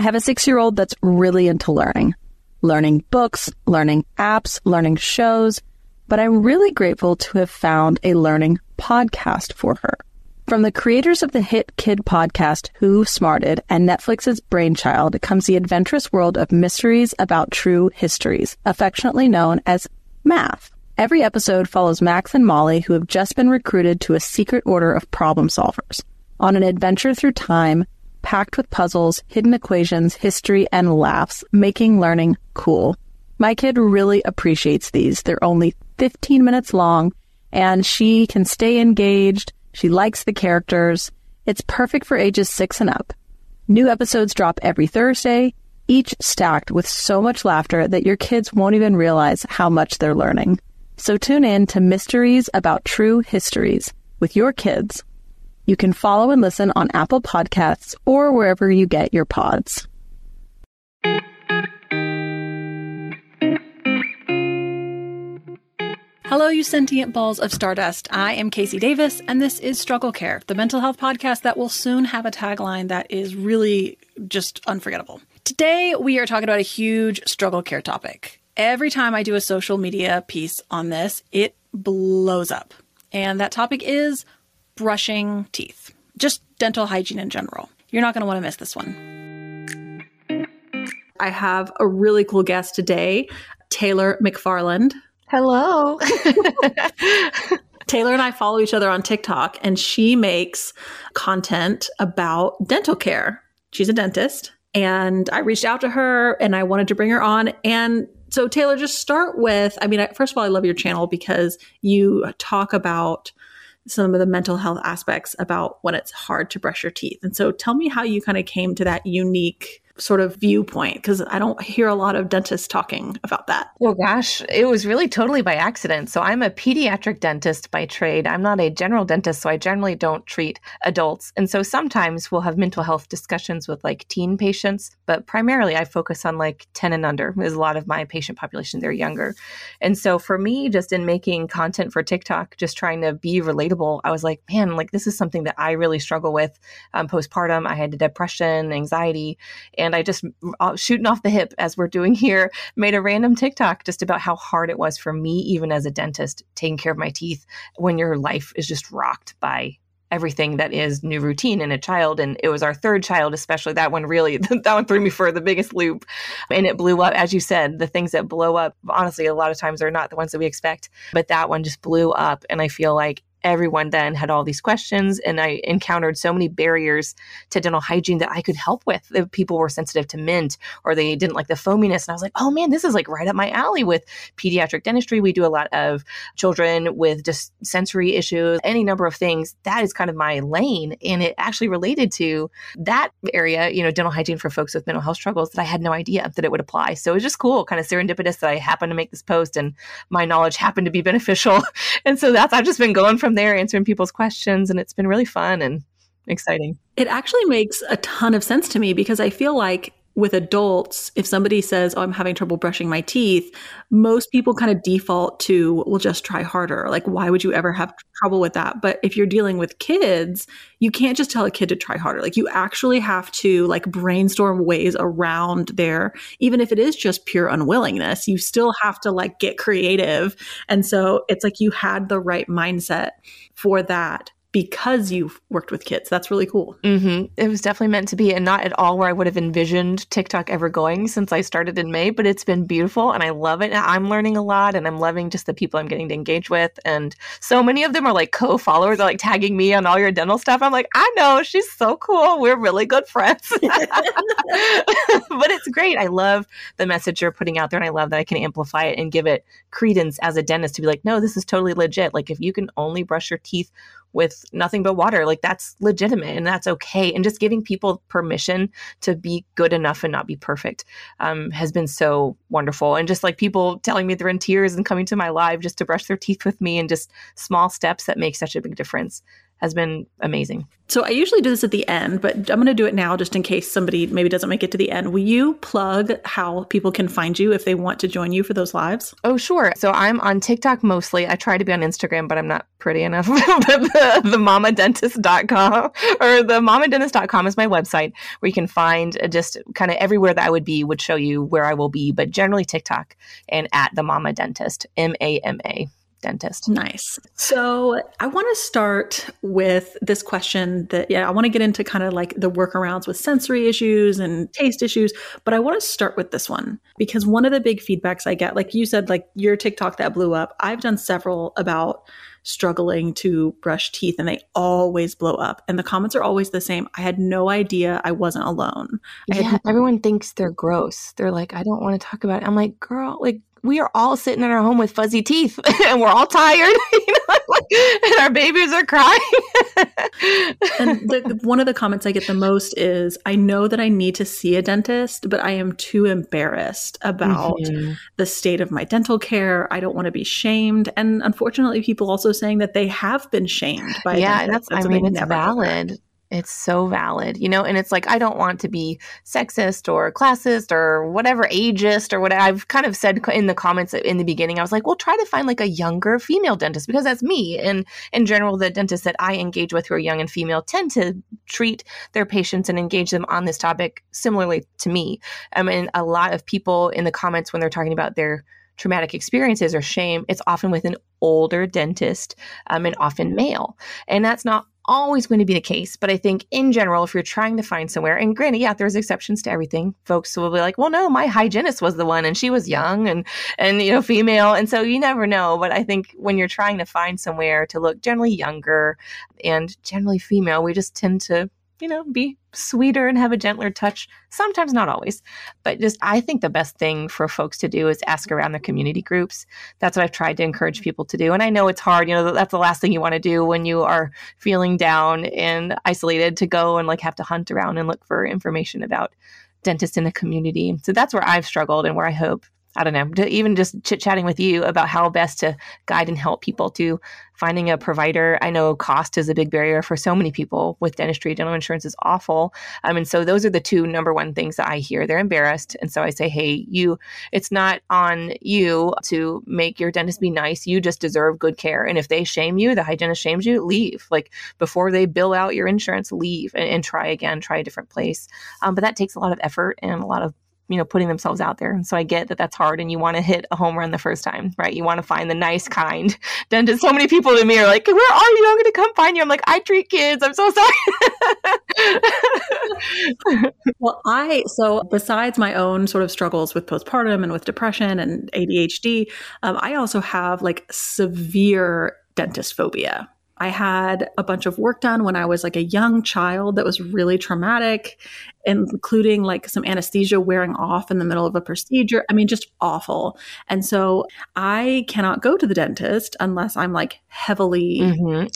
I have a six year old that's really into learning, learning books, learning apps, learning shows, but I'm really grateful to have found a learning podcast for her. From the creators of the hit kid podcast Who Smarted and Netflix's Brainchild comes the adventurous world of mysteries about true histories, affectionately known as math. Every episode follows Max and Molly, who have just been recruited to a secret order of problem solvers, on an adventure through time packed with puzzles, hidden equations, history, and laughs, making learning cool. My kid really appreciates these. They're only 15 minutes long, and she can stay engaged. She likes the characters. It's perfect for ages six and up. New episodes drop every Thursday, each stacked with so much laughter that your kids won't even realize how much they're learning. So tune in to Mysteries About True Histories with your kids. You can follow and listen on Apple Podcasts or wherever you get your pods. Hello, you sentient balls of stardust. I am Casey Davis, and this is Struggle Care, the mental health podcast that will soon have a tagline that is really just unforgettable. Today, we are talking about a huge struggle care topic every time I do a social media piece on this, it blows up. And that topic is brushing teeth, just dental hygiene in general. You're not going to want to miss this one. I have a really cool guest today, Taylor McFarland. Hello. Taylor and I follow each other on TikTok, and she makes content about dental care. She's a dentist, and I reached out to her and I wanted to bring her on. And so Taylor, just start with, I mean, first of all, I love your channel because you talk about some of the mental health aspects about when it's hard to brush your teeth. And so tell me how you kind of came to that unique sort of viewpoint because I don't hear a lot of dentists talking about that. Well, gosh, it was really totally by accident. So I'm a pediatric dentist by trade. I'm not a general dentist, so I generally don't treat adults. And so sometimes we'll have mental health discussions with like teen patients, but primarily I focus on like 10 and under. There's a lot of my patient population, they're younger. And so for me, just in making content for TikTok, just trying to be relatable, I was like, man, like this is something that I really struggle with um, postpartum. I had depression, anxiety, and and I just uh, shooting off the hip as we're doing here, made a random TikTok just about how hard it was for me, even as a dentist, taking care of my teeth when your life is just rocked by everything that is new routine in a child. And it was our third child especially that one really. That one threw me for the biggest loop. And it blew up as you said the things that blow up honestly a lot of times are not the ones that we expect but that one just blew up. And i feel like everyone then had all these questions and i encountered so many barriers to dental hygiene that i could help with. If people were sensitive to mint or they didn't like the foaminess and i was like oh man this is like right up my alley with pediatric dentistry. We do a lot of children with just sensory issues any number of things. That is kind of my lane and it actually related to that area you know dental hygiene for folks with mental health struggles that i had no idea that it would apply. So it was just cool kind of serendipitous that i happened to make this post and my knowledge happened to be beneficial. And so that's i've just been going from from there answering people's questions and it's been really fun and exciting. It actually makes a ton of sense to me because I feel like with adults, if somebody says, Oh, I'm having trouble brushing my teeth, most people kind of default to, Well, just try harder. Like, why would you ever have trouble with that? But if you're dealing with kids, you can't just tell a kid to try harder. Like, you actually have to like brainstorm ways around their, even if it is just pure unwillingness, you still have to like get creative. And so it's like you had the right mindset for that because you've worked with kids. That's really cool. Mm-hmm. It was definitely meant to be, and not at all where I would have envisioned TikTok ever going since I started in May. But it's been beautiful, and I love it. I'm learning a lot, and I'm loving just the people I'm getting to engage with. And so many of them are like co-followers, are like tagging me on all your dental stuff. I'm like, I know she's so cool. We're really good friends. but it's great. I love the message you're putting out there, and I love that I can amplify it and give it credence as a dentist to be like, no, this is totally legit. Like if you can only brush your teeth with nothing but water. Like that's legitimate and that's okay. And just giving people permission to be good enough and not be perfect um, has been so wonderful. And just like people telling me they're in tears and coming to my live just to brush their teeth with me and just small steps that make such a big difference has been amazing. So I usually do this at the end, but I'm going to do it now just in case somebody maybe doesn't make it to the end. Will you plug how people can find you if they want to join you for those lives? Oh, sure. So I'm on TikTok mostly. I try to be on Instagram, but I'm not pretty enough. the, the mamadentist.com or the mamadentist.com is my website where you can find uh, just kind of everywhere that I would be would show you where I will be, but generally TikTok and at the mama dentist, M A M A dentist. Nice. So I want to start with this question that, yeah, I want to get into kind of like the workarounds with sensory issues and taste issues, but I want to start with this one because one of the big feedbacks I get, like you said, like your TikTok that blew up, I've done several about struggling to brush teeth and they always blow up. And the comments are always the same. I had no idea I wasn't alone. I yeah, had- everyone thinks they're gross. They're like, I don't want to talk about it. I'm like, girl, like we are all sitting in our home with fuzzy teeth and we're all tired you know? and our babies are crying. And the, one of the comments i get the most is i know that i need to see a dentist but i am too embarrassed about mm-hmm. the state of my dental care. I don't want to be shamed. And unfortunately people also saying that they have been shamed by yeah that's i mean it's valid it's so valid, you know, and it's like I don't want to be sexist or classist or whatever ageist or what I've kind of said in the comments in the beginning. I was like, well, try to find like a younger female dentist because that's me. And in general, the dentists that I engage with who are young and female tend to treat their patients and engage them on this topic similarly to me. I mean, a lot of people in the comments when they're talking about their traumatic experiences or shame, it's often with an older dentist um, and often male. And that's not always going to be the case. But I think in general, if you're trying to find somewhere, and granted, yeah, there's exceptions to everything. Folks will be like, well, no, my hygienist was the one and she was young and, and, you know, female. And so you never know. But I think when you're trying to find somewhere to look generally younger and generally female, we just tend to you know, be sweeter and have a gentler touch. Sometimes not always, but just I think the best thing for folks to do is ask around their community groups. That's what I've tried to encourage mm-hmm. people to do. And I know it's hard, you know, that's the last thing you want to do when you are feeling down and isolated to go and like have to hunt around and look for information about dentists in the community. So that's where I've struggled and where I hope I don't know, even just chit chatting with you about how best to guide and help people to finding a provider. I know cost is a big barrier for so many people with dentistry. Dental insurance is awful. Um, and so those are the two number one things that I hear. They're embarrassed. And so I say, hey, you, it's not on you to make your dentist be nice. You just deserve good care. And if they shame you, the hygienist shames you, leave. Like before they bill out your insurance, leave and, and try again, try a different place. Um, but that takes a lot of effort and a lot of you know putting themselves out there. And so i get that that's hard and you want to hit a home run the first time right? You want to find the nice kind. Dentist so many people to me are like where are you? I'm going to come find you. I'm like i treat kids. I'm so sorry. Well i so besides my own sort of struggles with postpartum and with depression and adhd um, i also have like severe dentist phobia I had a bunch of work done when I was like a young child that was really traumatic, including like some anesthesia wearing off in the middle of a procedure. I mean, just awful. And so I cannot go to the dentist unless I'm like heavily. Mm-hmm.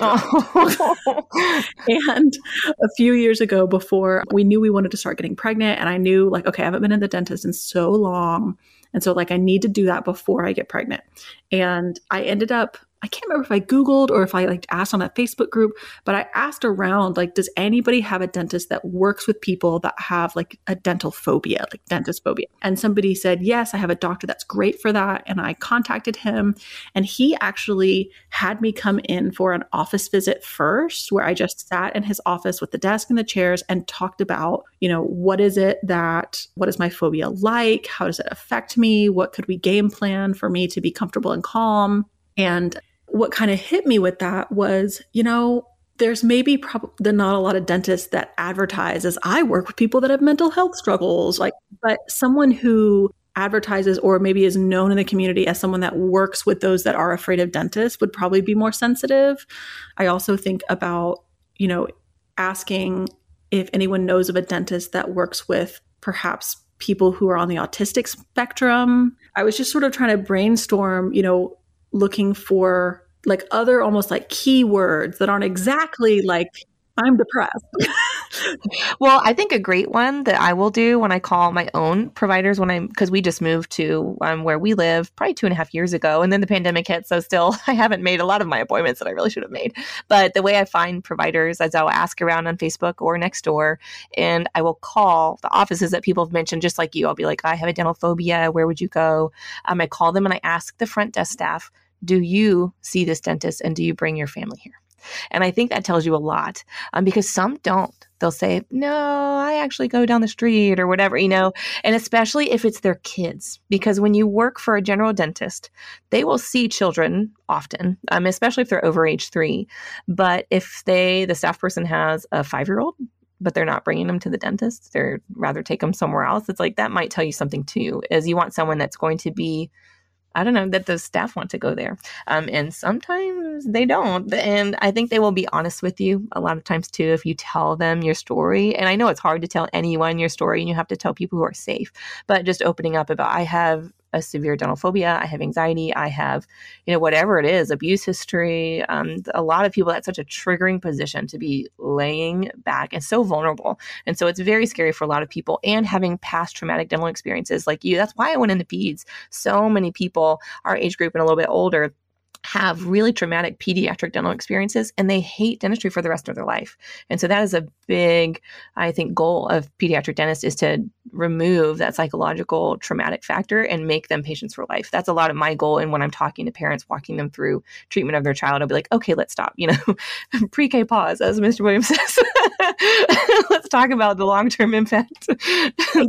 and a few years ago, before we knew we wanted to start getting pregnant, and I knew like, okay, I haven't been in the dentist in so long. And so, like, I need to do that before I get pregnant. And I ended up I can't remember if I Googled or if I like asked on a Facebook group, but I asked around, like, does anybody have a dentist that works with people that have like a dental phobia, like dentist phobia? And somebody said, yes, I have a doctor that's great for that. And I contacted him and he actually had me come in for an office visit first, where I just sat in his office with the desk and the chairs and talked about, you know, what is it that, what is my phobia like? How does it affect me? What could we game plan for me to be comfortable and calm? And what kind of hit me with that was, you know, there's maybe probably not a lot of dentists that advertise as I work with people that have mental health struggles, like, but someone who advertises or maybe is known in the community as someone that works with those that are afraid of dentists would probably be more sensitive. I also think about, you know, asking if anyone knows of a dentist that works with perhaps people who are on the autistic spectrum. I was just sort of trying to brainstorm, you know, looking for like other almost like keywords that aren't exactly like I'm depressed. well, I think a great one that I will do when I call my own providers when I'm because we just moved to um, where we live probably two and a half years ago, and then the pandemic hit. So still, I haven't made a lot of my appointments that I really should have made. But the way I find providers is I'll ask around on Facebook or next door, and I will call the offices that people have mentioned, just like you. I'll be like, I have a dental phobia. Where would you go? Um, I call them and I ask the front desk staff, Do you see this dentist, and do you bring your family here? And I think that tells you a lot um, because some don't. They'll say, no, I actually go down the street or whatever, you know, and especially if it's their kids. Because when you work for a general dentist, they will see children often, um, especially if they're over age three. But if they, the staff person has a five year old, but they're not bringing them to the dentist, they're rather take them somewhere else. It's like that might tell you something too, is you want someone that's going to be I don't know that the staff want to go there. Um, and sometimes they don't. And I think they will be honest with you a lot of times too if you tell them your story. And I know it's hard to tell anyone your story and you have to tell people who are safe, but just opening up about I have a severe dental phobia, I have anxiety, I have, you know, whatever it is, abuse history. Um, a lot of people, that's such a triggering position to be laying back and so vulnerable. And so it's very scary for a lot of people and having past traumatic dental experiences like you. That's why I went into peds. So many people, our age group and a little bit older, have really traumatic pediatric dental experiences and they hate dentistry for the rest of their life. And so that is a big, I think, goal of pediatric dentists is to remove that psychological traumatic factor and make them patients for life. That's a lot of my goal. And when I'm talking to parents, walking them through treatment of their child, I'll be like, okay, let's stop, you know, pre K pause, as Mr. Williams says. let's talk about the long term impact.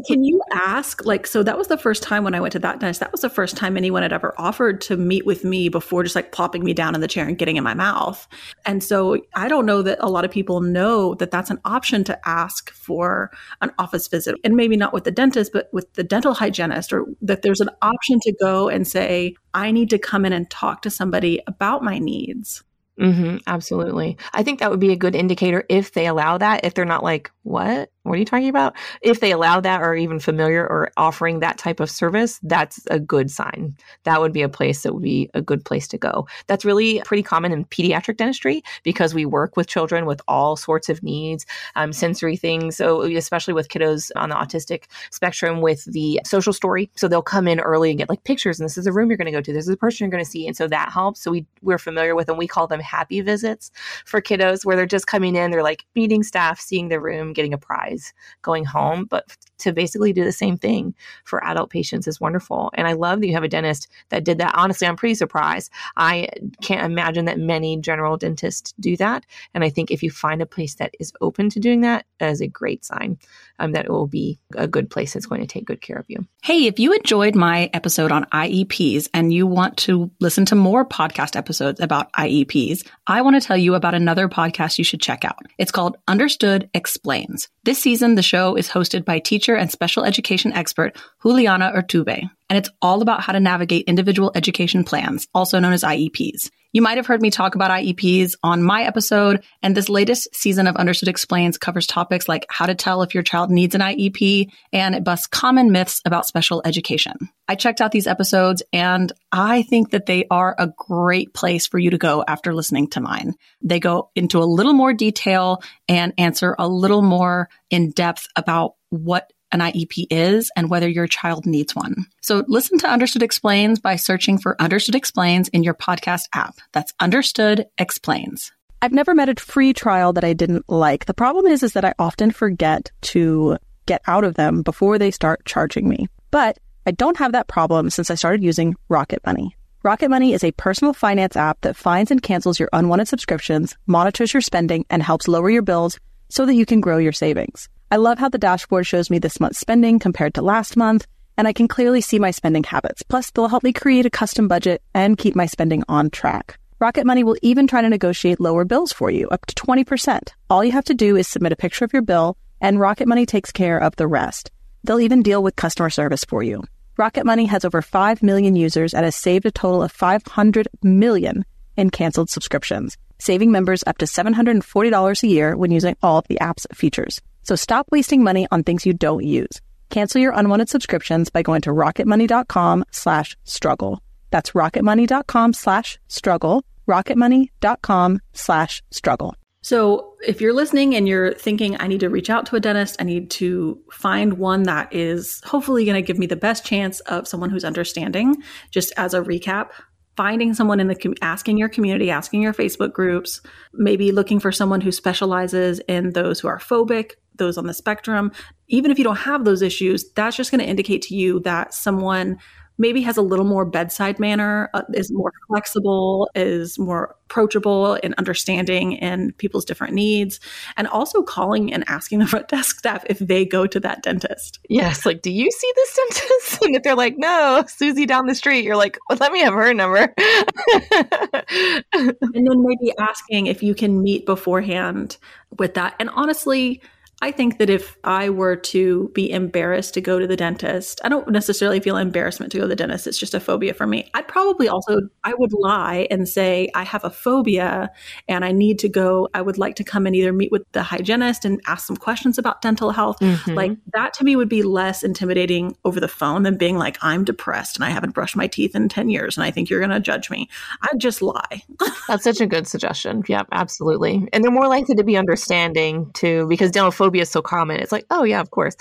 Can you ask, like, so that was the first time when I went to that dentist, that was the first time anyone had ever offered to meet with me before just like plopping me down in the chair and getting in my mouth. And so I don't know that a lot of people know that that's an option to ask for an office visit and maybe not with the dentist, but with the dental hygienist, or that there's an option to go and say, I need to come in and talk to somebody about my needs. Mm-hmm, absolutely. I think that would be a good indicator if they allow that. If they're not like, what? What are you talking about? If they allow that or even familiar or offering that type of service, that's a good sign. That would be a place that would be a good place to go. That's really pretty common in pediatric dentistry because we work with children with all sorts of needs, um, sensory things. So, especially with kiddos on the autistic spectrum with the social story. So, they'll come in early and get like pictures, and this is a room you're going to go to, this is a person you're going to see. And so that helps. So, we, we're familiar with them. We call them happy visits for kiddos where they're just coming in, they're like meeting staff, seeing the room, getting a prize going home, but to basically do the same thing for adult patients is wonderful. And I love that you have a dentist that did that. Honestly, I'm pretty surprised. I can't imagine that many general dentists do that. And I think if you find a place that is open to doing that, that is a great sign um, that it will be a good place that's going to take good care of you. Hey, if you enjoyed my episode on IEPs and you want to listen to more podcast episodes about IEPs, I want to tell you about another podcast you should check out. It's called Understood Explains. This season, the show is hosted by teacher and special education expert Juliana Urtubey and it's all about how to navigate individual education plans, also known as IEPs. You might have heard me talk about IEPs on my episode, and this latest season of Understood Explains covers topics like how to tell if your child needs an IEP, and it busts common myths about special education. I checked out these episodes, and I think that they are a great place for you to go after listening to mine. They go into a little more detail and answer a little more in depth about what an IEP is and whether your child needs one. So listen to Understood Explains by searching for Understood Explains in your podcast app. That's Understood Explains. I've never met a free trial that I didn't like. The problem is, is that I often forget to get out of them before they start charging me. But I don't have that problem since I started using Rocket Money. Rocket Money is a personal finance app that finds and cancels your unwanted subscriptions, monitors your spending, and helps lower your bills so that you can grow your savings. I love how the dashboard shows me this month's spending compared to last month, and I can clearly see my spending habits. Plus, they'll help me create a custom budget and keep my spending on track. Rocket Money will even try to negotiate lower bills for you, up to 20%. All you have to do is submit a picture of your bill, and Rocket Money takes care of the rest. They'll even deal with customer service for you. Rocket Money has over 5 million users and has saved a total of 500 million in canceled subscriptions, saving members up to $740 a year when using all of the app's features. So stop wasting money on things you don't use. Cancel your unwanted subscriptions by going to rocketmoney.com slash struggle. That's rocketmoney.com slash struggle. rocketmoney.com slash struggle. So if you're listening and you're thinking, I need to reach out to a dentist, I need to find one that is hopefully going to give me the best chance of someone who's understanding, just as a recap, finding someone in the com- asking your community asking your facebook groups maybe looking for someone who specializes in those who are phobic those on the spectrum even if you don't have those issues that's just going to indicate to you that someone maybe has a little more bedside manner, uh, is more flexible, is more approachable and understanding in people's different needs, and also calling and asking the front desk staff if they go to that dentist. Yes, like, do you see this dentist? And if they're like, no, Susie down the street, you're like, well, let me have her number. and then maybe asking if you can meet beforehand with that. And honestly, I think that if I were to be embarrassed to go to the dentist, I don't necessarily feel embarrassment to go to the dentist. It's just a phobia for me. I'd probably also, I would lie and say, I have a phobia and I need to go. I would like to come and either meet with the hygienist and ask some questions about dental health. Mm-hmm. Like that to me would be less intimidating over the phone than being like, I'm depressed and I haven't brushed my teeth in 10 years and I think you're going to judge me. I'd just lie. That's such a good suggestion. Yeah, absolutely. And they're more likely to be understanding too, because dental phobia phobia is so common. It's like, oh yeah, of course.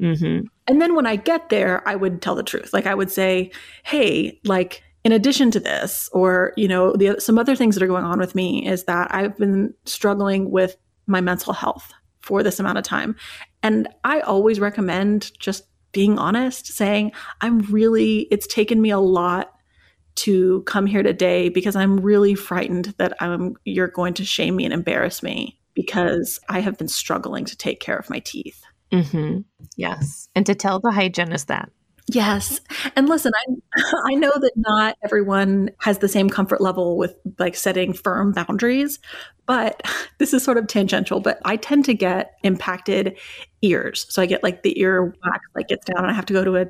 Mm-hmm. And then when I get there, I would tell the truth. Like I would say, hey, like in addition to this, or you know, the some other things that are going on with me is that I've been struggling with my mental health for this amount of time, and I always recommend just being honest, saying I'm really. It's taken me a lot to come here today because I'm really frightened that I'm you're going to shame me and embarrass me because I have been struggling to take care of my teeth. Mm-hmm. Yes. And to tell the hygienist that. Yes. And listen, I I know that not everyone has the same comfort level with like setting firm boundaries, but this is sort of tangential, but I tend to get impacted ears. So I get like the ear wax like gets down and I have to go to a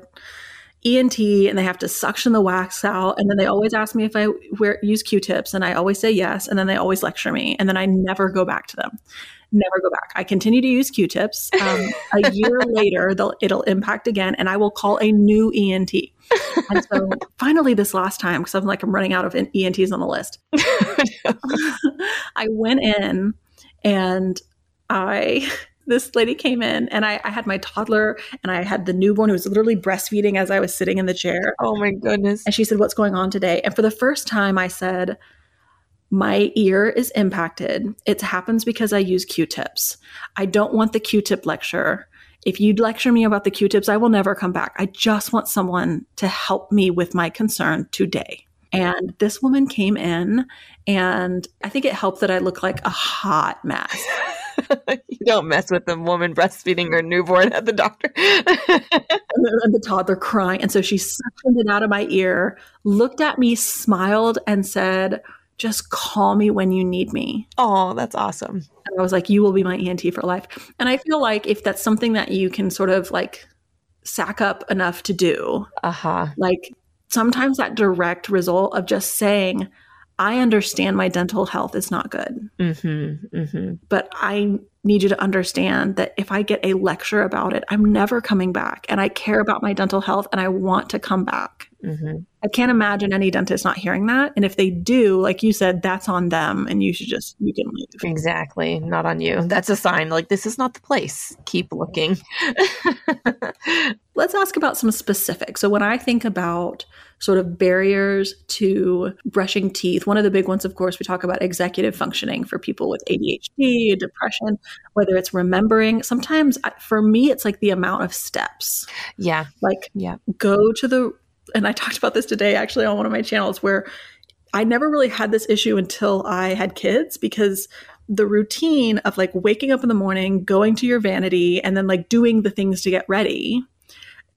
ENT and they have to suction the wax out. And then they always ask me if I wear use Q-tips, and I always say yes. And then they always lecture me, and then I never go back to them. Never go back. I continue to use Q-tips. Um, a year later, it'll impact again, and I will call a new ENT. And so finally, this last time, because I'm like I'm running out of ENTs on the list, I went in and I this lady came in and I, I, had my toddler and I had the newborn who was literally breastfeeding as I was sitting in the chair. Oh my goodness. And she said, What's going on today? And for the first time, I said, My ear is impacted. It happens because I use Q tips. I don't want the Q tip lecture. If you lecture me about the Q tips, I will never come back. I just want someone to help me with my concern today. And this woman came in, and I think it helped that I look like a hot mess. you don't mess with a woman breastfeeding her newborn at the doctor. and, the, and the toddler crying. And so she suctioned it out of my ear, looked at me, smiled, and said, just call me when you need me. Oh, that's awesome. And I was like, you will be my ENT for life. And I feel like if that's something that you can sort of like sack up enough to do, uh-huh. like sometimes that direct result of just saying, I understand my dental health is not good. Mm-hmm, mm-hmm. But I need you to understand that if I get a lecture about it, I'm never coming back. And I care about my dental health and I want to come back. Mm-hmm. I can't imagine any dentist not hearing that. And if they do, like you said, that's on them and you should just, you can leave. Exactly. Not on you. That's a sign like this is not the place. Keep looking. Let's ask about some specifics. So when I think about sort of barriers to brushing teeth. One of the big ones, of course, we talk about executive functioning for people with ADHD, depression, whether it's remembering. Sometimes for me, it's like the amount of steps. Yeah. Like, yeah. go to the, and I talked about this today actually on one of my channels where I never really had this issue until I had kids because the routine of like waking up in the morning, going to your vanity, and then like doing the things to get ready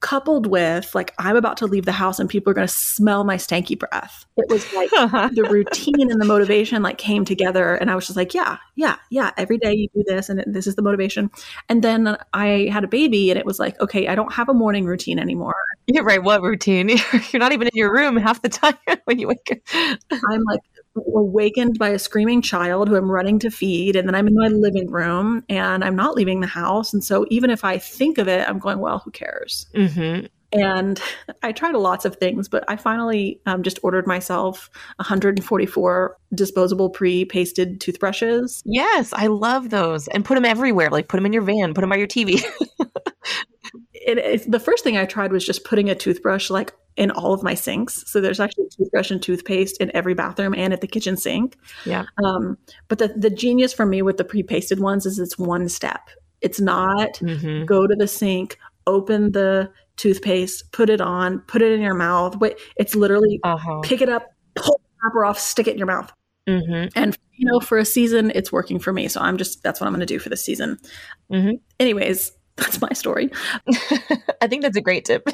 coupled with like I'm about to leave the house and people are going to smell my stanky breath. It was like the routine and the motivation like came together and I was just like, yeah, yeah, yeah, every day you do this and it, this is the motivation. And then I had a baby and it was like, okay, I don't have a morning routine anymore. You're right. What routine? You're not even in your room half the time when you wake up. I'm like awakened by a screaming child who I'm running to feed, and then I'm in my living room and I'm not leaving the house. And so even if I think of it, I'm going, well, who cares? Mm-hmm. And I tried lots of things, but I finally um, just ordered myself 144 disposable pre pasted toothbrushes. Yes, I love those. And put them everywhere. Like put them in your van, put them by your TV. it, it, the first thing I tried was just putting a toothbrush like in all of my sinks. So there's actually toothbrush and toothpaste in every bathroom and at the kitchen sink. Yeah. Um, but the, the genius for me with the pre-pasted ones is it's one step. It's not Mhm. go to the sink, open the toothpaste, put it on, put it in your mouth. Wait, it's literally Uh-huh. pick it up, pull the wrapper off, stick it in your mouth. hmm And you know, for a season, it's working for me. So I'm just that's what I'm going to do for this season. Mm-hmm. Anyways, that's my story. I think that's a great tip.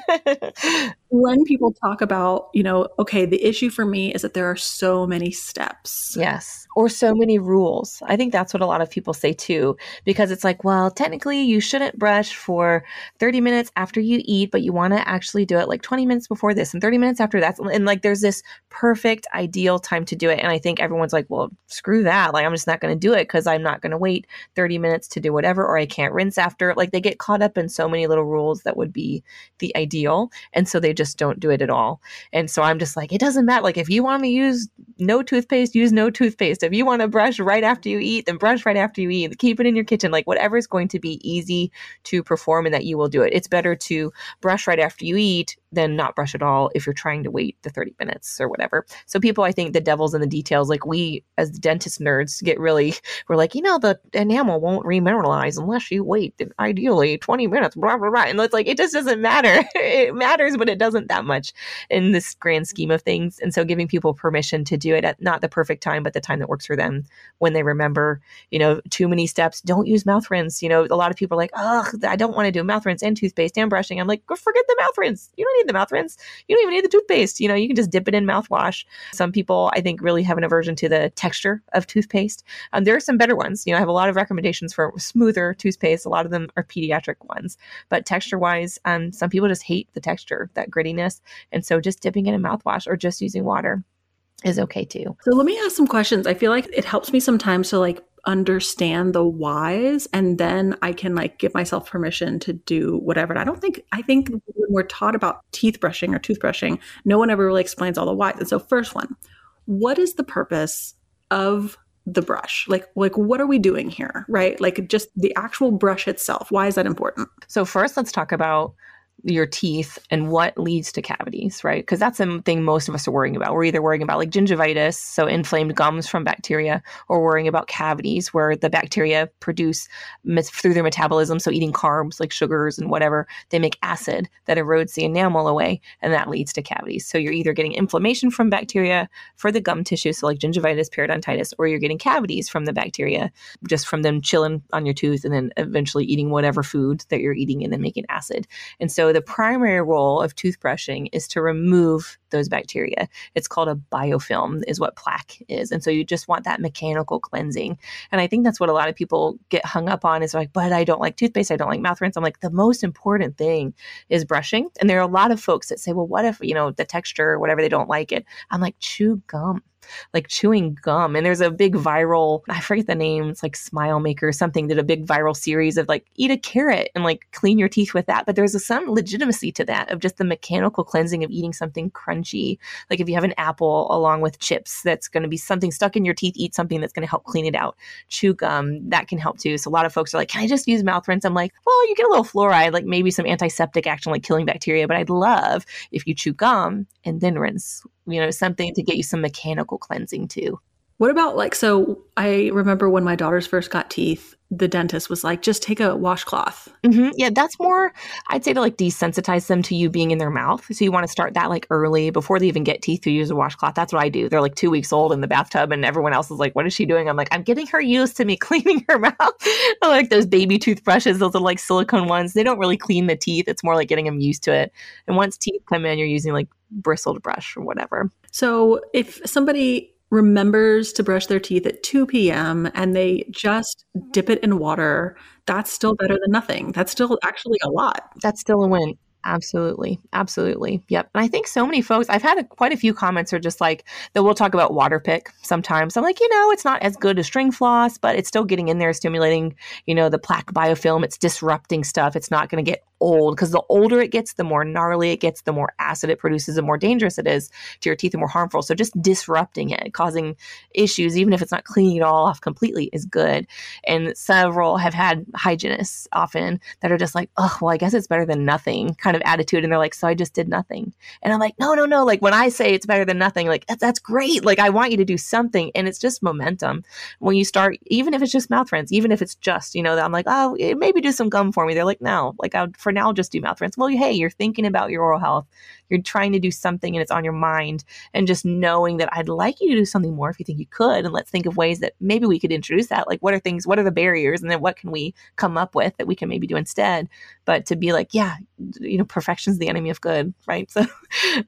when people talk about, you know, okay, the issue for me is that there are so many steps. Yes. Or so many rules. I think that's what a lot of people say too, because it's like, well, technically you shouldn't brush for 30 minutes after you eat, but you want to actually do it like 20 minutes before this and 30 minutes after that. And like there's this perfect ideal time to do it. And I think everyone's like, well, screw that. Like I'm just not going to do it because I'm not going to wait 30 minutes to do whatever, or I can't rinse after. Like they get caught up in so many little rules that would be the ideal. And so they just don't do it at all. And so I'm just like, it doesn't matter. Like if you want to use no toothpaste, use no toothpaste. If you want to brush right after you eat, then brush right after you eat. Keep it in your kitchen. Like whatever is going to be easy to perform and that you will do it. It's better to brush right after you eat than not brush at all if you're trying to wait the 30 minutes or whatever. So people, I think the devil's in the details. Like we as dentist nerds get really, we're like, you know, the enamel won't remineralize unless you wait ideally 20 minutes, blah, blah, blah. And it's like, it just doesn't matter. it matters, but it doesn't that much in this grand scheme of things. And so giving people permission to do it at not the perfect time, but the time that works for them when they remember, you know, too many steps, don't use mouth rinse. You know, a lot of people are like, oh, I don't want to do mouth rinse and toothpaste and brushing. I'm like, forget the mouth rinse. You don't need the mouth rinse. You don't even need the toothpaste. You know, you can just dip it in mouthwash. Some people, I think, really have an aversion to the texture of toothpaste. Um, there are some better ones. You know, I have a lot of recommendations for smoother toothpaste. A lot of them are pediatric ones, but texture wise, um, some people just hate the texture, that grittiness. And so just dipping it in mouthwash or just using water is okay too. So let me ask some questions. I feel like it helps me sometimes to like understand the whys and then I can like give myself permission to do whatever. And I don't think I think when we're taught about teeth brushing or toothbrushing, no one ever really explains all the whys. And so first one, what is the purpose of the brush? Like like what are we doing here? Right? Like just the actual brush itself. Why is that important? So first let's talk about your teeth and what leads to cavities, right? Because that's the thing most of us are worrying about. We're either worrying about like gingivitis, so inflamed gums from bacteria, or worrying about cavities where the bacteria produce through their metabolism, so eating carbs like sugars and whatever, they make acid that erodes the enamel away, and that leads to cavities. So you're either getting inflammation from bacteria for the gum tissue, so like gingivitis, periodontitis, or you're getting cavities from the bacteria just from them chilling on your tooth and then eventually eating whatever food that you're eating and then making acid. And so the primary role of toothbrushing is to remove those bacteria. It's called a biofilm, is what plaque is. And so you just want that mechanical cleansing. And I think that's what a lot of people get hung up on is like, but I don't like toothpaste, I don't like mouth rinse. I'm like, the most important thing is brushing. And there are a lot of folks that say, well, what if, you know, the texture or whatever, they don't like it? I'm like, chew gum like chewing gum. And there's a big viral, I forget the name, it's like Smile Maker or something, did a big viral series of like eat a carrot and like clean your teeth with that. But there's a, some legitimacy to that of just the mechanical cleansing of eating something crunchy. Like if you have an apple along with chips, that's going to be something stuck in your teeth, eat something that's going to help clean it out. Chew gum, that can help too. So a lot of folks are like, can I just use mouth rinse? I'm like, well, you get a little fluoride, like maybe some antiseptic action, like killing bacteria. But I'd love if you chew gum and then rinse you know, something to get you some mechanical cleansing too. What about like so I remember when my daughters first got teeth, the dentist was like, just take a washcloth. Mm-hmm. Yeah, that's more, I'd say to like desensitize them to you being in their mouth. So you want to start that like early before they even get teeth to use a washcloth. That's what I do. They're like two weeks old in the bathtub, and everyone else is like, what is she doing? I'm like, I'm getting her used to me cleaning her mouth. I like those baby toothbrushes, those are like silicone ones. They don't really clean the teeth. It's more like getting them used to it. And once teeth come in, you're using like bristled brush or whatever. So if somebody remembers to brush their teeth at 2 p.m. and they just dip it in water, that's still better than nothing. That's still actually a lot. That's still a win. Absolutely. Absolutely. Yep. And I think so many folks, I've had a, quite a few comments are just like that we'll talk about water pick sometimes. I'm like, you know, it's not as good as string floss, but it's still getting in there, stimulating, you know, the plaque biofilm. It's disrupting stuff. It's not going to get old because the older it gets, the more gnarly it gets, the more acid it produces, the more dangerous it is to your teeth, the more harmful. So just disrupting it, causing issues, even if it's not cleaning it all off completely, is good. And several have had hygienists often that are just like, oh, well, I guess it's better than nothing kind of attitude. And they're like, so I just did nothing. And I'm like, no, no, no. Like when I say it's better than nothing, like that's, great. Like I want you to do something. And it's just momentum. When you start, even if it's just mouth rinse, even if it's just, you know, I'm like, oh, eh, maybe do some gum for me. They're like, no, like I, for now, just do mouth rinse. Well, hey, you're thinking about your oral health. You're trying to do something and it's on your mind. And just knowing that I'd like you to do something more if you think you could. And let's think of ways that maybe we could introduce that. Like, what are things, what are the barriers? And then what can we come up with that we can maybe do instead? But to be like, yeah, you know, perfection's the enemy of good, right? So,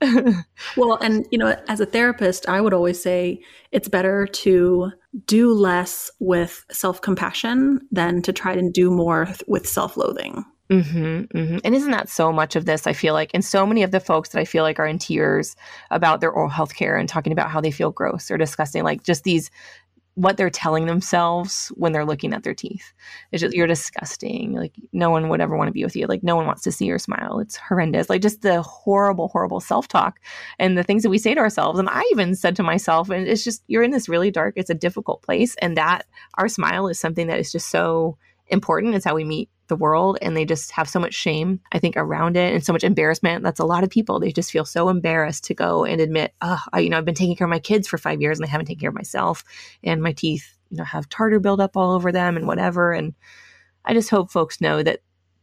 well, and, you know, as a therapist, I would always say it's better to do less with self compassion than to try to do more with self loathing. Mm-hmm, mm-hmm. And isn't that so much of this? I feel like, and so many of the folks that I feel like are in tears about their oral health care and talking about how they feel gross or disgusting, like just these, what they're telling themselves when they're looking at their teeth. It's just, you're disgusting. Like, no one would ever want to be with you. Like, no one wants to see your smile. It's horrendous. Like, just the horrible, horrible self talk and the things that we say to ourselves. And I even said to myself, and it's just, you're in this really dark, it's a difficult place. And that our smile is something that is just so important. It's how we meet the world and they just have so much shame, I think, around it and so much embarrassment. That's a lot of people. They just feel so embarrassed to go and admit, oh, I, you know, I've been taking care of my kids for five years and I haven't taken care of myself. And my teeth, you know, have tartar buildup all over them and whatever. And I just hope folks know that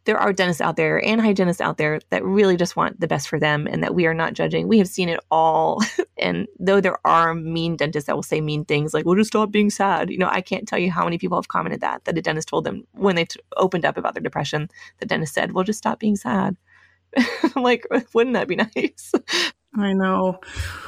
there are dentists out there and hygienists out there that really just want the best for them and that we are not judging. We have seen it all. and though there are mean dentists that will say mean things like, well, just stop being sad. You know, I can't tell you how many people have commented that, that a dentist told them when they t- opened up about their depression, the dentist said, well, just stop being sad. like, wouldn't that be nice? I know.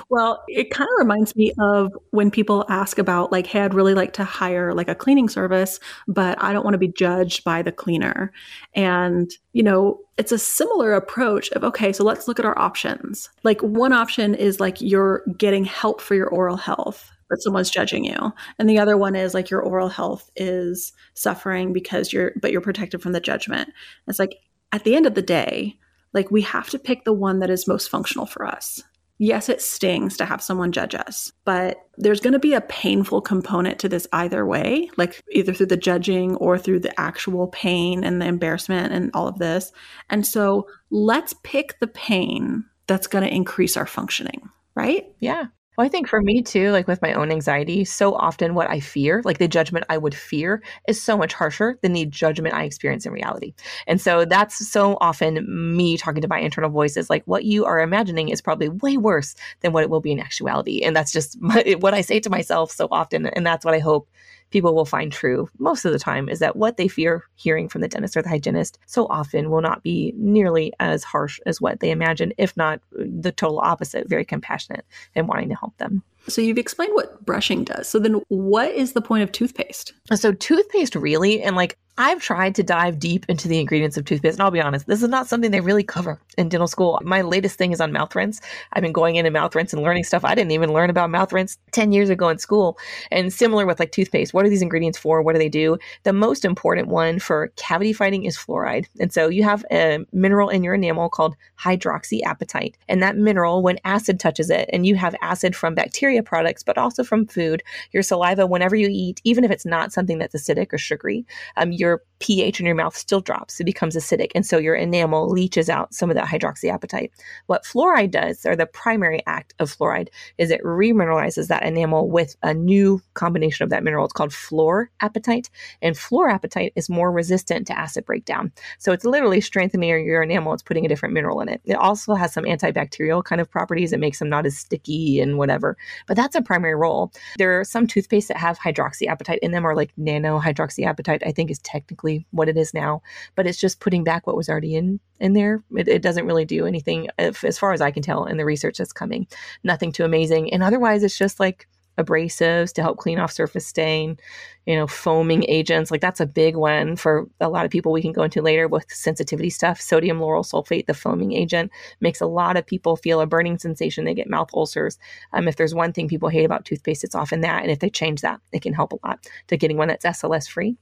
Well, it kind of reminds me of when people ask about, like, hey, I'd really like to hire like a cleaning service, but I don't want to be judged by the cleaner. And, you know, it's a similar approach of, okay, so let's look at our options. Like, one option is like you're getting help for your oral health, but someone's judging you. And the other one is like your oral health is suffering because you're, but you're protected from the judgment. It's like at the end of the day, like we have to pick the one that is most functional for us. Yes, it stings to have someone judge us, but there's going to be a painful component to this either way, like either through the judging or through the actual pain and the embarrassment and all of this. And so let's pick the pain that's going to increase our functioning, right? Yeah. Well, I think for me too, like with my own anxiety, so often what I fear, like the judgment I would fear, is so much harsher than the judgment I experience in reality. And so that's so often me talking to my internal voices, like what you are imagining is probably way worse than what it will be in actuality. And that's just my, what I say to myself so often. And that's what I hope people will find true most of the time is that what they fear hearing from the dentist or the hygienist so often will not be nearly as harsh as what they imagine, if not the total opposite, very compassionate and wanting to help them. So you've explained what brushing does. So then what is the point of toothpaste? So toothpaste really and like I've tried to dive deep into the ingredients of toothpaste, and I'll be honest, this is not something they really cover in dental school. My latest thing is on mouth rinse. I've been going into mouth rinse and learning stuff I didn't even learn about mouth rinse 10 years ago in school. And similar with like toothpaste, what are these ingredients for? What do they do? The most important one for cavity fighting is fluoride. And so you have a mineral in your enamel called hydroxyapatite. And that mineral, when acid touches it, and you have acid from bacteria products, but also from food, your saliva, whenever you eat, even if it's not something that's acidic or sugary, um, your pH in your mouth still drops. It becomes acidic. And so your enamel leaches out some of that hydroxyapatite. What fluoride does, or the primary act of fluoride, is it remineralizes that enamel with a new combination of that mineral. It's called fluorapatite. And fluorapatite is more resistant to acid breakdown. So it's literally strengthening your enamel. It's putting a different mineral in it. It also has some antibacterial kind of properties. It makes them not as sticky and whatever. But that's a primary role. There are some toothpaste that have hydroxyapatite in them, or like nano hydroxyapatite, I think is technically what it is now, but it's just putting back what was already in in there. It, it doesn't really do anything, if, as far as I can tell, in the research that's coming. Nothing too amazing, and otherwise, it's just like abrasives to help clean off surface stain, you know, foaming agents. Like that's a big one for a lot of people we can go into later with sensitivity stuff. Sodium lauryl sulfate, the foaming agent, makes a lot of people feel a burning sensation. They get mouth ulcers. Um, if there's one thing people hate about toothpaste, it's often that. And if they change that, it can help a lot to getting one that's SLS free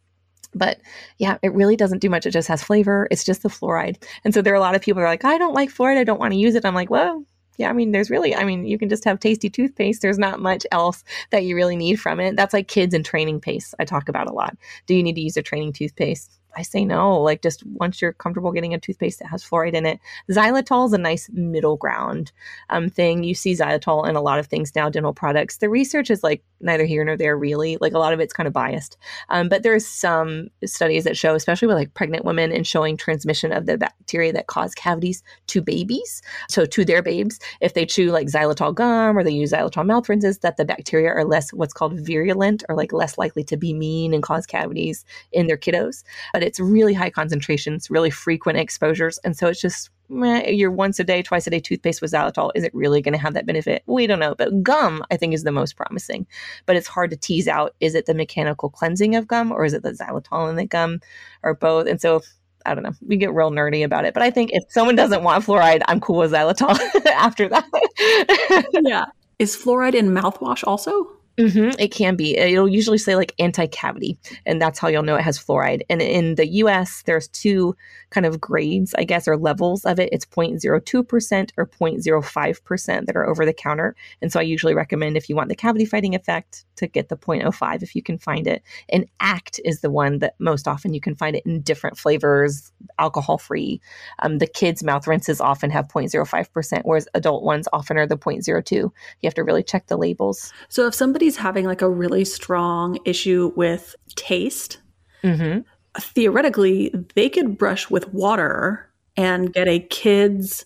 But yeah, it really doesn't do much. It just has flavor. It's just the fluoride. And so there are a lot of people who are like, I don't like fluoride. I don't want to use it. I'm like, well, yeah, I mean, there's really, I mean, you can just have tasty toothpaste. There's not much else that you really need from it. That's like kids and training paste. I talk about a lot. Do you need to use a training toothpaste? I say no. Like just once you're comfortable getting a toothpaste that has fluoride in it, xylitol is a nice middle ground um, thing. You see xylitol in a lot of things now, dental products. The research is like neither here nor there really. Like a lot of it's kind of biased, um, but there's some studies that show, especially with like pregnant women, and showing transmission of the bacteria that cause cavities to babies. So to their babes, if they chew like xylitol gum or they use xylitol mouth rinses, that the bacteria are less what's called virulent or like less likely to be mean and cause cavities in their kiddos. But it's really high concentrations, really frequent exposures. And so it's just meh, your once a day, twice a day toothpaste with xylitol. Is it really going to have that benefit? We don't know. But gum, I think, is the most promising. But it's hard to tease out is it the mechanical cleansing of gum or is it the xylitol in the gum or both? And so I don't know. We get real nerdy about it. But I think if someone doesn't want fluoride, I'm cool with xylitol after that. yeah. Is fluoride in mouthwash also? Mm-hmm, it can be. It'll usually say like anti cavity, and that's how you'll know it has fluoride. And in the US, there's two kind of grades, I guess, or levels of it. It's 0.02% or 0.05% that are over the counter. And so I usually recommend if you want the cavity fighting effect to get the 0.05 if you can find it. And ACT is the one that most often you can find it in different flavors, alcohol free. Um, the kids' mouth rinses often have 0.05%, whereas adult ones often are the 0.02. You have to really check the labels. So if somebody's having like a really strong issue with taste, mm-hmm theoretically, they could brush with water and get a kid's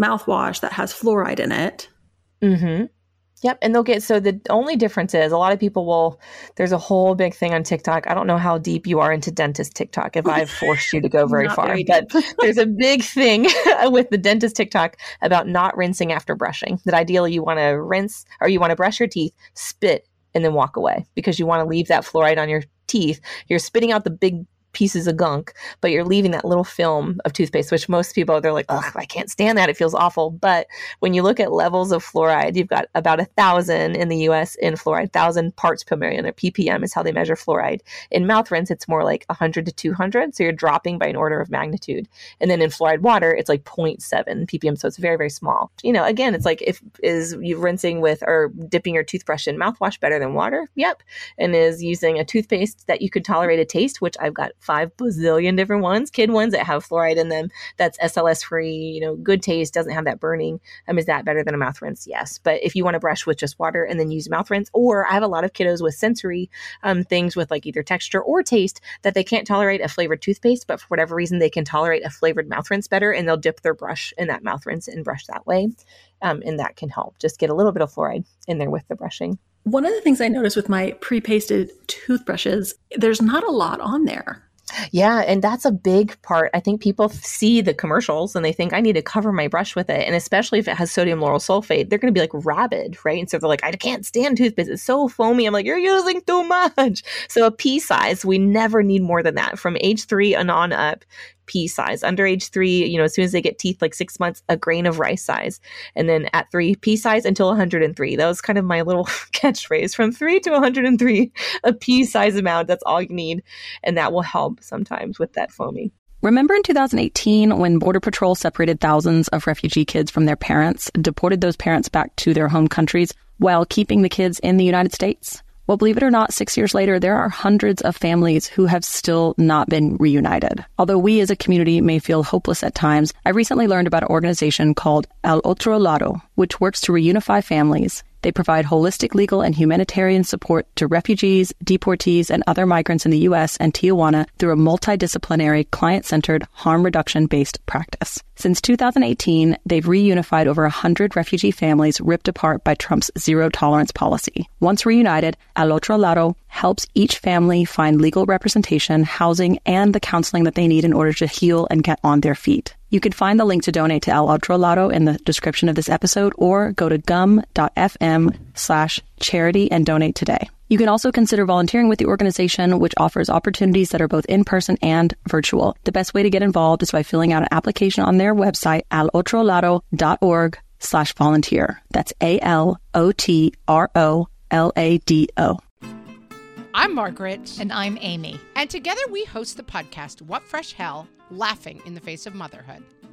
mouthwash that has fluoride in it. Mm-hmm. Yep. And they'll get so the only difference is a lot of people will there's a whole big thing on TikTok. I don't know how deep you are into dentist TikTok if I've forced you to go very far, very but there's a big thing with the dentist TikTok about not rinsing after brushing. That ideally you want to rinse or you want to brush your teeth, spit, and then walk away because you want to leave that fluoride on your teeth. You're spitting out the big pieces of gunk, but you're leaving that little film of toothpaste, which most people, they're like, ugh, I can't stand that. It feels awful. But when you look at levels of fluoride, you've got about a thousand in the US in fluoride, thousand parts per million, or ppm is how they measure fluoride. In mouth rinse, it's more like 100 to 200. So you're dropping by an order of magnitude. And then in fluoride water, it's like 0.7 ppm. So it's very, very small. You know, again, it's like if is you rinsing with or dipping your toothbrush in mouthwash better than water? Yep. And is using a toothpaste that you could tolerate a taste, which I've got five bazillion different ones, kid ones that have fluoride in them. That's SLS free, you know, good taste, doesn't have that burning. Um, is that better than a mouth rinse? Yes. But if you want to brush with just water and then use mouth rinse, or I have a lot of kiddos with sensory um, things with like either texture or taste that they can't tolerate a flavored toothpaste, but for whatever reason they can tolerate a flavored mouth rinse better, and they'll dip their brush in that mouth rinse and brush that way. Um, and that can help. Just get a little bit of fluoride in there with the brushing. One of the things I noticed with my pre pasted toothbrushes, there's not a lot on there. Yeah, and that's a big part. I think people see the commercials and they think I need to cover my brush with it. And especially if it has sodium lauryl sulfate, they're going to be like rabid, right? And so they're like, I can't stand toothpaste. It's so foamy. I'm like, you're using too much. So a pea size, we never need more than that. From age three and on up, pea size. Under age three, you know, as soon as they get teeth, like six months, a grain of rice size. And then at three, pea size until 103. That was kind of my little catchphrase from three to 103, a pea size amount. That's all you need. And that will help sometimes with that foaming. Remember in 2018 when Border Patrol separated thousands of refugee kids from their parents, deported those parents back to their home countries while keeping the kids in the United States? Well, believe it or not, six years later, there are hundreds of families who have still not been reunited. Although we as a community may feel hopeless at times, I recently learned about an organization called Al Otro Lado, which works to reunify families they provide holistic legal and humanitarian support to refugees, deportees, and other migrants in the U.S. and Tijuana through a multidisciplinary, client-centered, harm reduction-based practice. Since 2018, they've reunified over 100 refugee families ripped apart by Trump's zero tolerance policy. Once reunited, Al Otro Lado helps each family find legal representation, housing, and the counseling that they need in order to heal and get on their feet. You can find the link to donate to El Otro Lado in the description of this episode or go to gum.fm slash charity and donate today. You can also consider volunteering with the organization, which offers opportunities that are both in person and virtual. The best way to get involved is by filling out an application on their website, alotrolado.org slash volunteer. That's A L O T R O L A D O. I'm Margaret. And I'm Amy. And together we host the podcast, What Fresh Hell Laughing in the Face of Motherhood.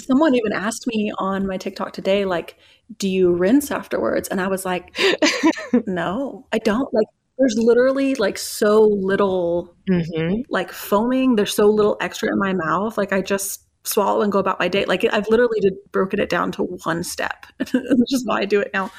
Someone even asked me on my TikTok today, like, do you rinse afterwards? And I was like, no, I don't. Like, there's literally like so little mm-hmm. like foaming. There's so little extra in my mouth. Like, I just swallow and go about my day. Like I've literally broken it down to one step, which is why I do it now.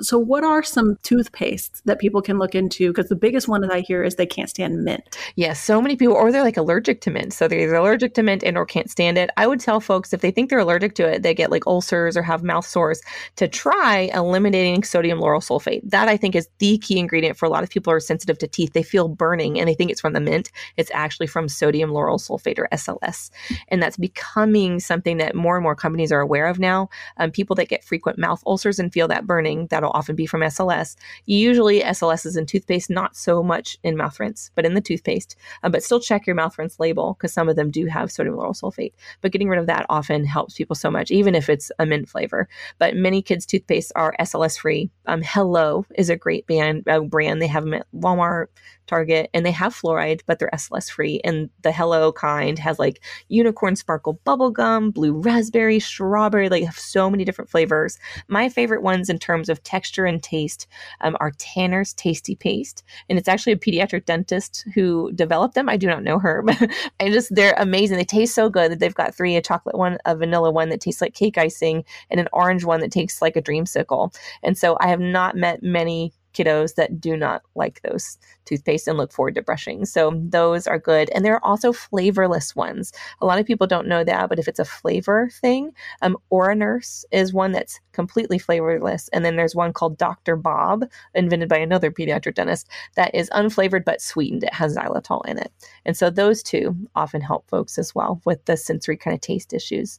So, what are some toothpastes that people can look into? Because the biggest one that I hear is they can't stand mint. Yes, yeah, so many people, or they're like allergic to mint. So they're either allergic to mint and or can't stand it. I would tell folks if they think they're allergic to it, they get like ulcers or have mouth sores, to try eliminating sodium lauryl sulfate. That I think is the key ingredient for a lot of people who are sensitive to teeth. They feel burning and they think it's from the mint. It's actually from sodium lauryl sulfate or SLS, and that's because becoming something that more and more companies are aware of now. Um, people that get frequent mouth ulcers and feel that burning, that'll often be from SLS. Usually, SLS is in toothpaste, not so much in mouth rinse, but in the toothpaste. Uh, but still check your mouth rinse label because some of them do have sodium lauryl sulfate. But getting rid of that often helps people so much, even if it's a mint flavor. But many kids' toothpaste are SLS free. Um, Hello is a great band, uh, brand. They have them at Walmart, Target, and they have fluoride, but they're SLS free. And the Hello kind has like unicorn sparkle bubble gum, blue raspberry, strawberry, like have so many different flavors. My favorite ones in terms of texture and taste um, are Tanner's Tasty Paste. And it's actually a pediatric dentist who developed them. I do not know her, but I just, they're amazing. They taste so good that they've got three a chocolate one, a vanilla one that tastes like cake icing, and an orange one that tastes like a dreamsicle. And so I have not met many kiddos that do not like those toothpaste and look forward to brushing. So those are good. And there are also flavorless ones. A lot of people don't know that, but if it's a flavor thing, um, Oranurse is one that's completely flavorless. And then there's one called Dr. Bob, invented by another pediatric dentist, that is unflavored but sweetened. It has xylitol in it. And so those two often help folks as well with the sensory kind of taste issues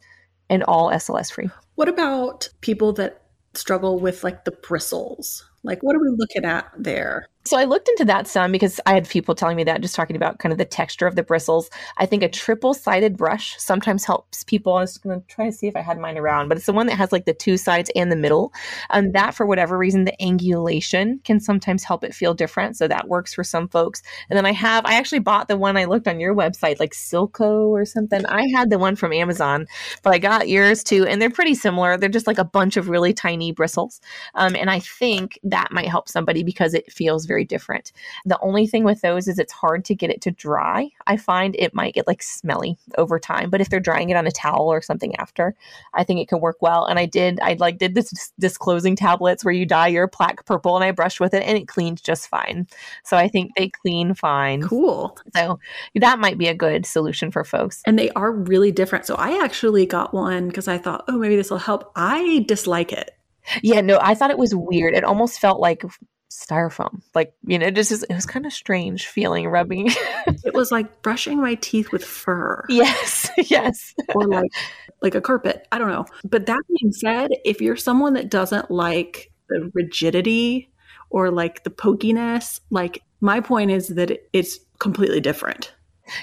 and all SLS free. What about people that struggle with like the bristles? Like, what are we looking at there? So I looked into that some because I had people telling me that, just talking about kind of the texture of the bristles. I think a triple sided brush sometimes helps people. I was going to try to see if I had mine around, but it's the one that has like the two sides and the middle. And that, for whatever reason, the angulation can sometimes help it feel different. So that works for some folks. And then I have, I actually bought the one I looked on your website, like Silco or something. I had the one from Amazon, but I got yours too. And they're pretty similar. They're just like a bunch of really tiny bristles. Um, and I think that might help somebody because it feels very different. The only thing with those is it's hard to get it to dry. I find it might get like smelly over time, but if they're drying it on a towel or something after, I think it can work well. And I did, I like did this disclosing tablets where you dye your plaque purple and I brushed with it and it cleaned just fine. So I think they clean fine. Cool. So that might be a good solution for folks. And they are really different. So I actually got one because I thought, oh, maybe this will help. I dislike it. Yeah, no, I thought it was weird. It almost felt like styrofoam. Like, you know, it just it was kind of strange feeling rubbing. it was like brushing my teeth with fur. Yes. Yes. or like like a carpet. I don't know. But that being said, if you're someone that doesn't like the rigidity or like the pokiness, like my point is that it's completely different.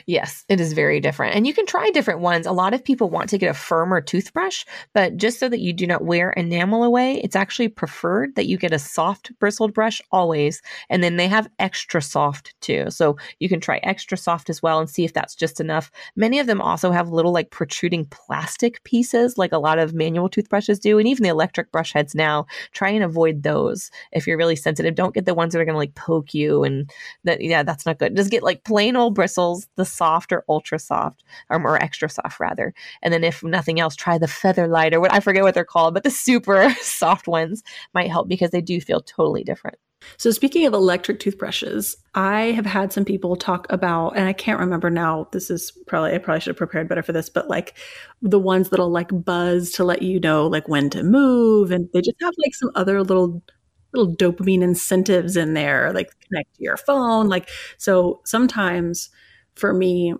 Yes, it is very different. And you can try different ones. A lot of people want to get a firmer toothbrush, but just so that you do not wear enamel away, it's actually preferred that you get a soft bristled brush always. And then they have extra soft too. So you can try extra soft as well and see if that's just enough. Many of them also have little like protruding plastic pieces, like a lot of manual toothbrushes do. And even the electric brush heads now, try and avoid those if you're really sensitive. Don't get the ones that are going to like poke you and that, yeah, that's not good. Just get like plain old bristles the soft or ultra soft, or, or extra soft rather. And then if nothing else, try the feather light or what I forget what they're called, but the super soft ones might help because they do feel totally different. So, speaking of electric toothbrushes, I have had some people talk about, and I can't remember now. This is probably, I probably should have prepared better for this, but like the ones that'll like buzz to let you know like when to move. And they just have like some other little, little dopamine incentives in there, like connect to your phone. Like, so sometimes for me,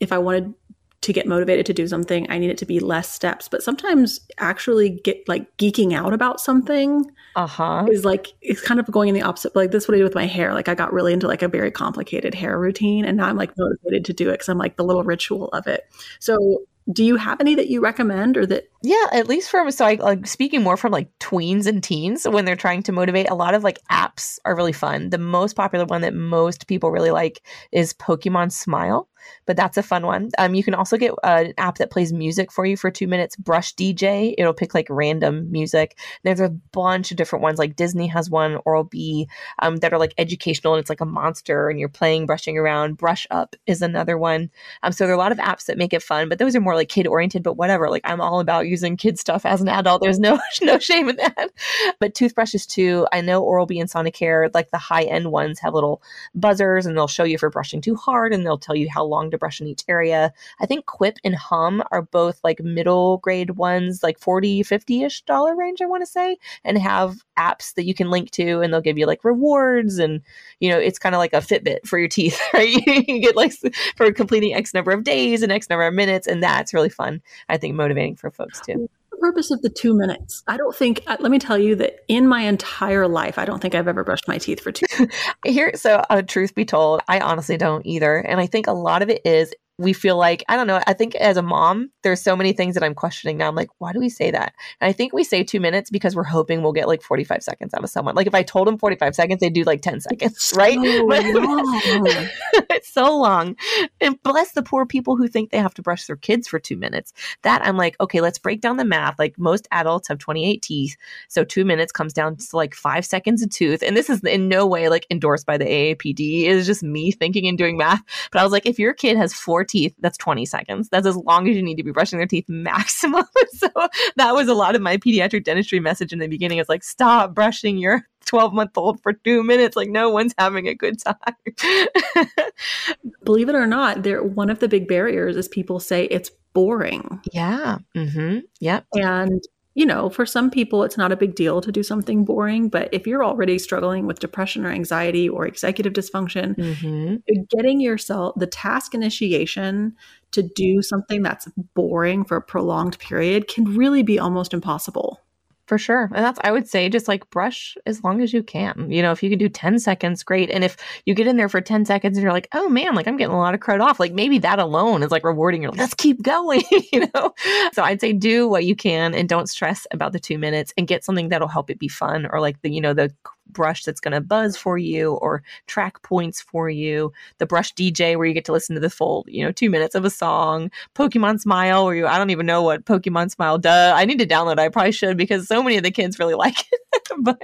if I wanted to get motivated to do something, I need it to be less steps. But sometimes actually get like geeking out about something Uh-huh. is like it's kind of going in the opposite. Like this is what I did with my hair. Like I got really into like a very complicated hair routine and now I'm like motivated to do it because I'm like the little ritual of it. So do you have any that you recommend or that Yeah, at least from so I like speaking more from like tweens and teens when they're trying to motivate. A lot of like apps are really fun. The most popular one that most people really like is Pokemon Smile, but that's a fun one. Um, you can also get uh, an app that plays music for you for two minutes. Brush DJ, it'll pick like random music. There's a bunch of different ones. Like Disney has one, Oral B, um, that are like educational and it's like a monster and you're playing brushing around. Brush Up is another one. Um, so there are a lot of apps that make it fun, but those are more like kid oriented. But whatever, like I'm all about using kid stuff as an adult. There's no no shame in that. But toothbrushes too. I know Oral B and Sonicare, like the high end ones, have little buzzers and they'll show you if you're brushing too hard and they'll tell you how long to brush in each area. I think Quip and Hum are both like middle grade ones, like 40, 50 ish dollar range, I want to say, and have apps that you can link to and they'll give you like rewards and you know it's kind of like a fitbit for your teeth right you get like for completing x number of days and x number of minutes and that's really fun i think motivating for folks too purpose of the two minutes? I don't think, uh, let me tell you that in my entire life, I don't think I've ever brushed my teeth for two here so uh, truth be told i honestly don't either and i think a lot of it is we feel like i don't know i think as a mom there's so many things that i'm questioning now. I'm like why do we say that? And i think we say two minutes because we're hoping we'll get like 45 seconds out of someone. Like if i told them 45 seconds they'd do like 10 seconds right? So But- long. it's so long. And bless the poor people who think they have to brush their kids for two minutes. That i'm like okay let's break down the math. Like most adults have 28 teeth so two minutes comes down to like five seconds a tooth. And this is in no way like endorsed by the aapd it's just me thinking and doing math. But i was like if your kid has four teeth that's 20 seconds that's as long as you need to be brushing their teeth maximum so that was a lot of my pediatric dentistry message in the beginning it's like stop brushing your 12 month old for two minutes like no one's having a good time Believe it or not, there one of the big barriers is people say it's boring. Yeah. Mm-hmm. Yep. And, you know, for some people, it's not a big deal to do something boring. But if you're already struggling with depression or anxiety or executive dysfunction, Mm-hmm. getting yourself the task initiation to do something that's boring for a prolonged period can really be almost impossible. For sure. And that's, I would say, just like brush as long as you can. You know, if you can do 10 seconds, great. And if you get in there for 10 seconds and you're like, oh man, like I'm getting a lot of crud off, like maybe that alone is like rewarding. You're like, let's keep going, you know? So I'd say do what you can and don't stress about the two minutes and get something that'll help it be fun or like the, you know, the brush that's going to buzz for you or track points for you. The brush DJ where you get to listen to the full, you know, two minutes of a song. Pokemon Smile where you, I don't even know what Pokemon Smile does. I need to download it. I probably should because so many of the kids really like it, but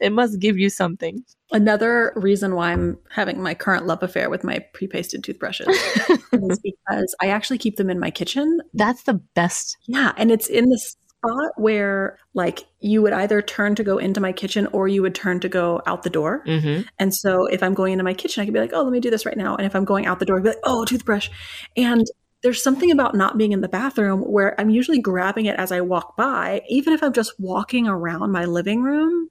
it must give you something. Another reason why I'm having my current love affair with my pre pasted toothbrushes is because I actually keep them in my kitchen. That's the best. Yeah. And it's in this spot where, like, you would either turn to go into my kitchen or you would turn to go out the door. Mm-hmm. And so if I'm going into my kitchen, I could be like, oh, let me do this right now. And if I'm going out the door, I'd be like, oh, toothbrush. And there's something about not being in the bathroom where I'm usually grabbing it as I walk by, even if I'm just walking around my living room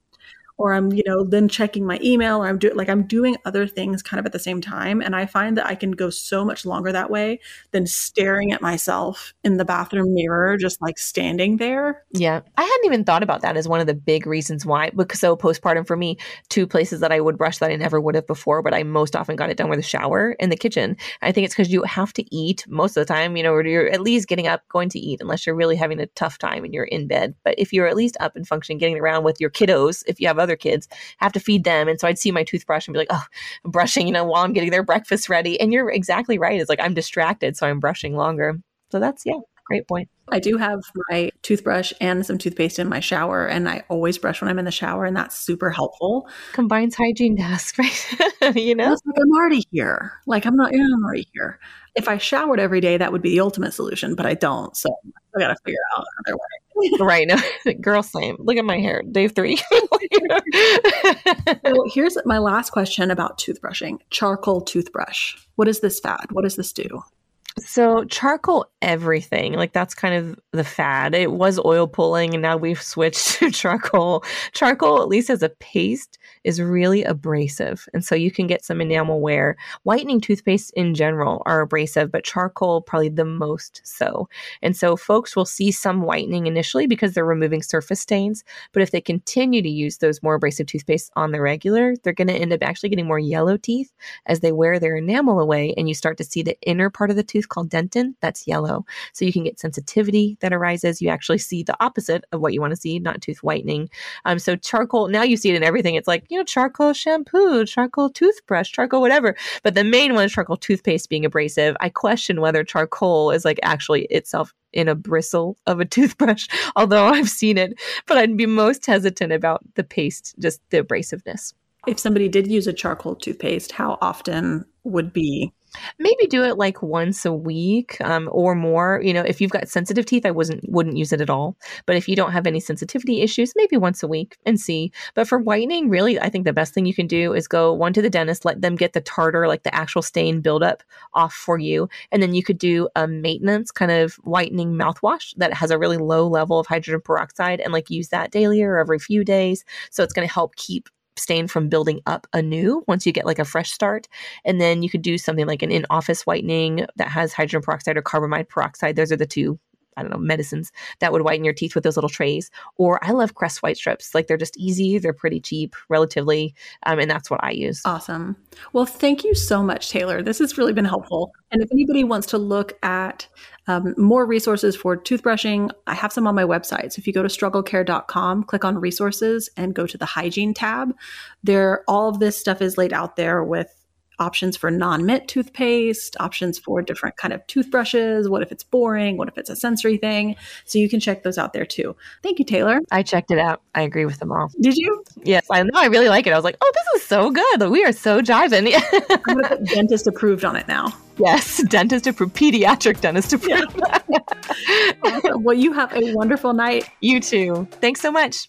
or I'm, you know, then checking my email or I'm doing like I'm doing other things kind of at the same time. And I find that I can go so much longer that way than staring at myself in the bathroom mirror, just like standing there. Yeah. I hadn't even thought about that as one of the big reasons why. Because so postpartum for me, two places that I would brush that I never would have before, but I most often got it done with a shower in the kitchen. I think it's because you have to eat most of the time, you know, or you're at least getting up, going to eat, unless you're really having a tough time and you're in bed. But if you're at least up and functioning, getting around with your kiddos, if you have other kids, have to feed them. And so I'd see my toothbrush and be like, oh, I'm brushing, you know, while I'm getting their breakfast ready. And you're exactly right. It's like I'm distracted, so I'm brushing longer. So that's, yeah, great point. I do have my toothbrush and some toothpaste in my shower, and I always brush when I'm in the shower, and that's super helpful. Combines hygiene task, right? you know? It's like I'm already here. Like I'm not. I'm already here. If I showered every day, that would be the ultimate solution, but I don't. So I got to figure out another way. right. No, girl, same. Look at my hair. Day three. so here's my last question about toothbrushing charcoal toothbrush. What is this fad? What does this do? So charcoal everything. Like that's kind of the fad. It was oil pulling and now we've switched to charcoal. Charcoal, at least as a paste, is really abrasive. And so you can get some enamel wear. Whitening toothpaste in general are abrasive, but charcoal probably the most so. And so folks will see some whitening initially because they're removing surface stains. But if they continue to use those more abrasive toothpaste on the regular, they're going to end up actually getting more yellow teeth as they wear their enamel away and you start to see the inner part of the tooth called dentin that's yellow. So you can get sensitivity that arises. You actually see the opposite of what you want to see, not tooth whitening. Um, so charcoal, now you see it in everything. It's like, you know, charcoal shampoo, charcoal toothbrush, charcoal whatever. But the main one is charcoal toothpaste being abrasive. I question whether charcoal is like actually itself in a bristle of a toothbrush, although I've seen it. But I'd be most hesitant about the paste, just the abrasiveness. If somebody did use a charcoal toothpaste, how often would be? Maybe do it like once a week um, or more. You know if you've got sensitive teeth i wasn't wouldn't use it at all. But if you don't have any sensitivity issues maybe once a week and see. But for whitening really i think the best thing you can do is go one to the dentist let them get the tartar like the actual stain buildup off for you. And then you could do a maintenance kind of whitening mouthwash that has a really low level of hydrogen peroxide and like use that daily or every few days. So it's going to help keep stain from building up anew once you get like a fresh start. And then you could do something like an in office whitening that has hydrogen peroxide or carbamide peroxide. Those are the two I don't know, medicines that would whiten your teeth with those little trays. Or I love Crest white strips. Like they're just easy, they're pretty cheap, relatively. Um, and that's what I use. Awesome. Well, thank you so much, Taylor. This has really been helpful. And if anybody wants to look at um, more resources for toothbrushing, I have some on my website. So if you go to strugglecare.com, click on resources and go to the hygiene tab, there all of this stuff is laid out there with options for non-mint toothpaste, options for different kind of toothbrushes. What if it's boring? What if it's a sensory thing? So you can check those out there too. Thank you, Taylor. I checked it out. I agree with them all. Did you? Yes, I know. I really like it. I was like, oh, this is so good. We are so jiving. I'm going to put dentist approved on it now. Yes, dentist approved, pediatric dentist approved. Yeah. awesome. Well, you have a wonderful night. You too. Thanks so much.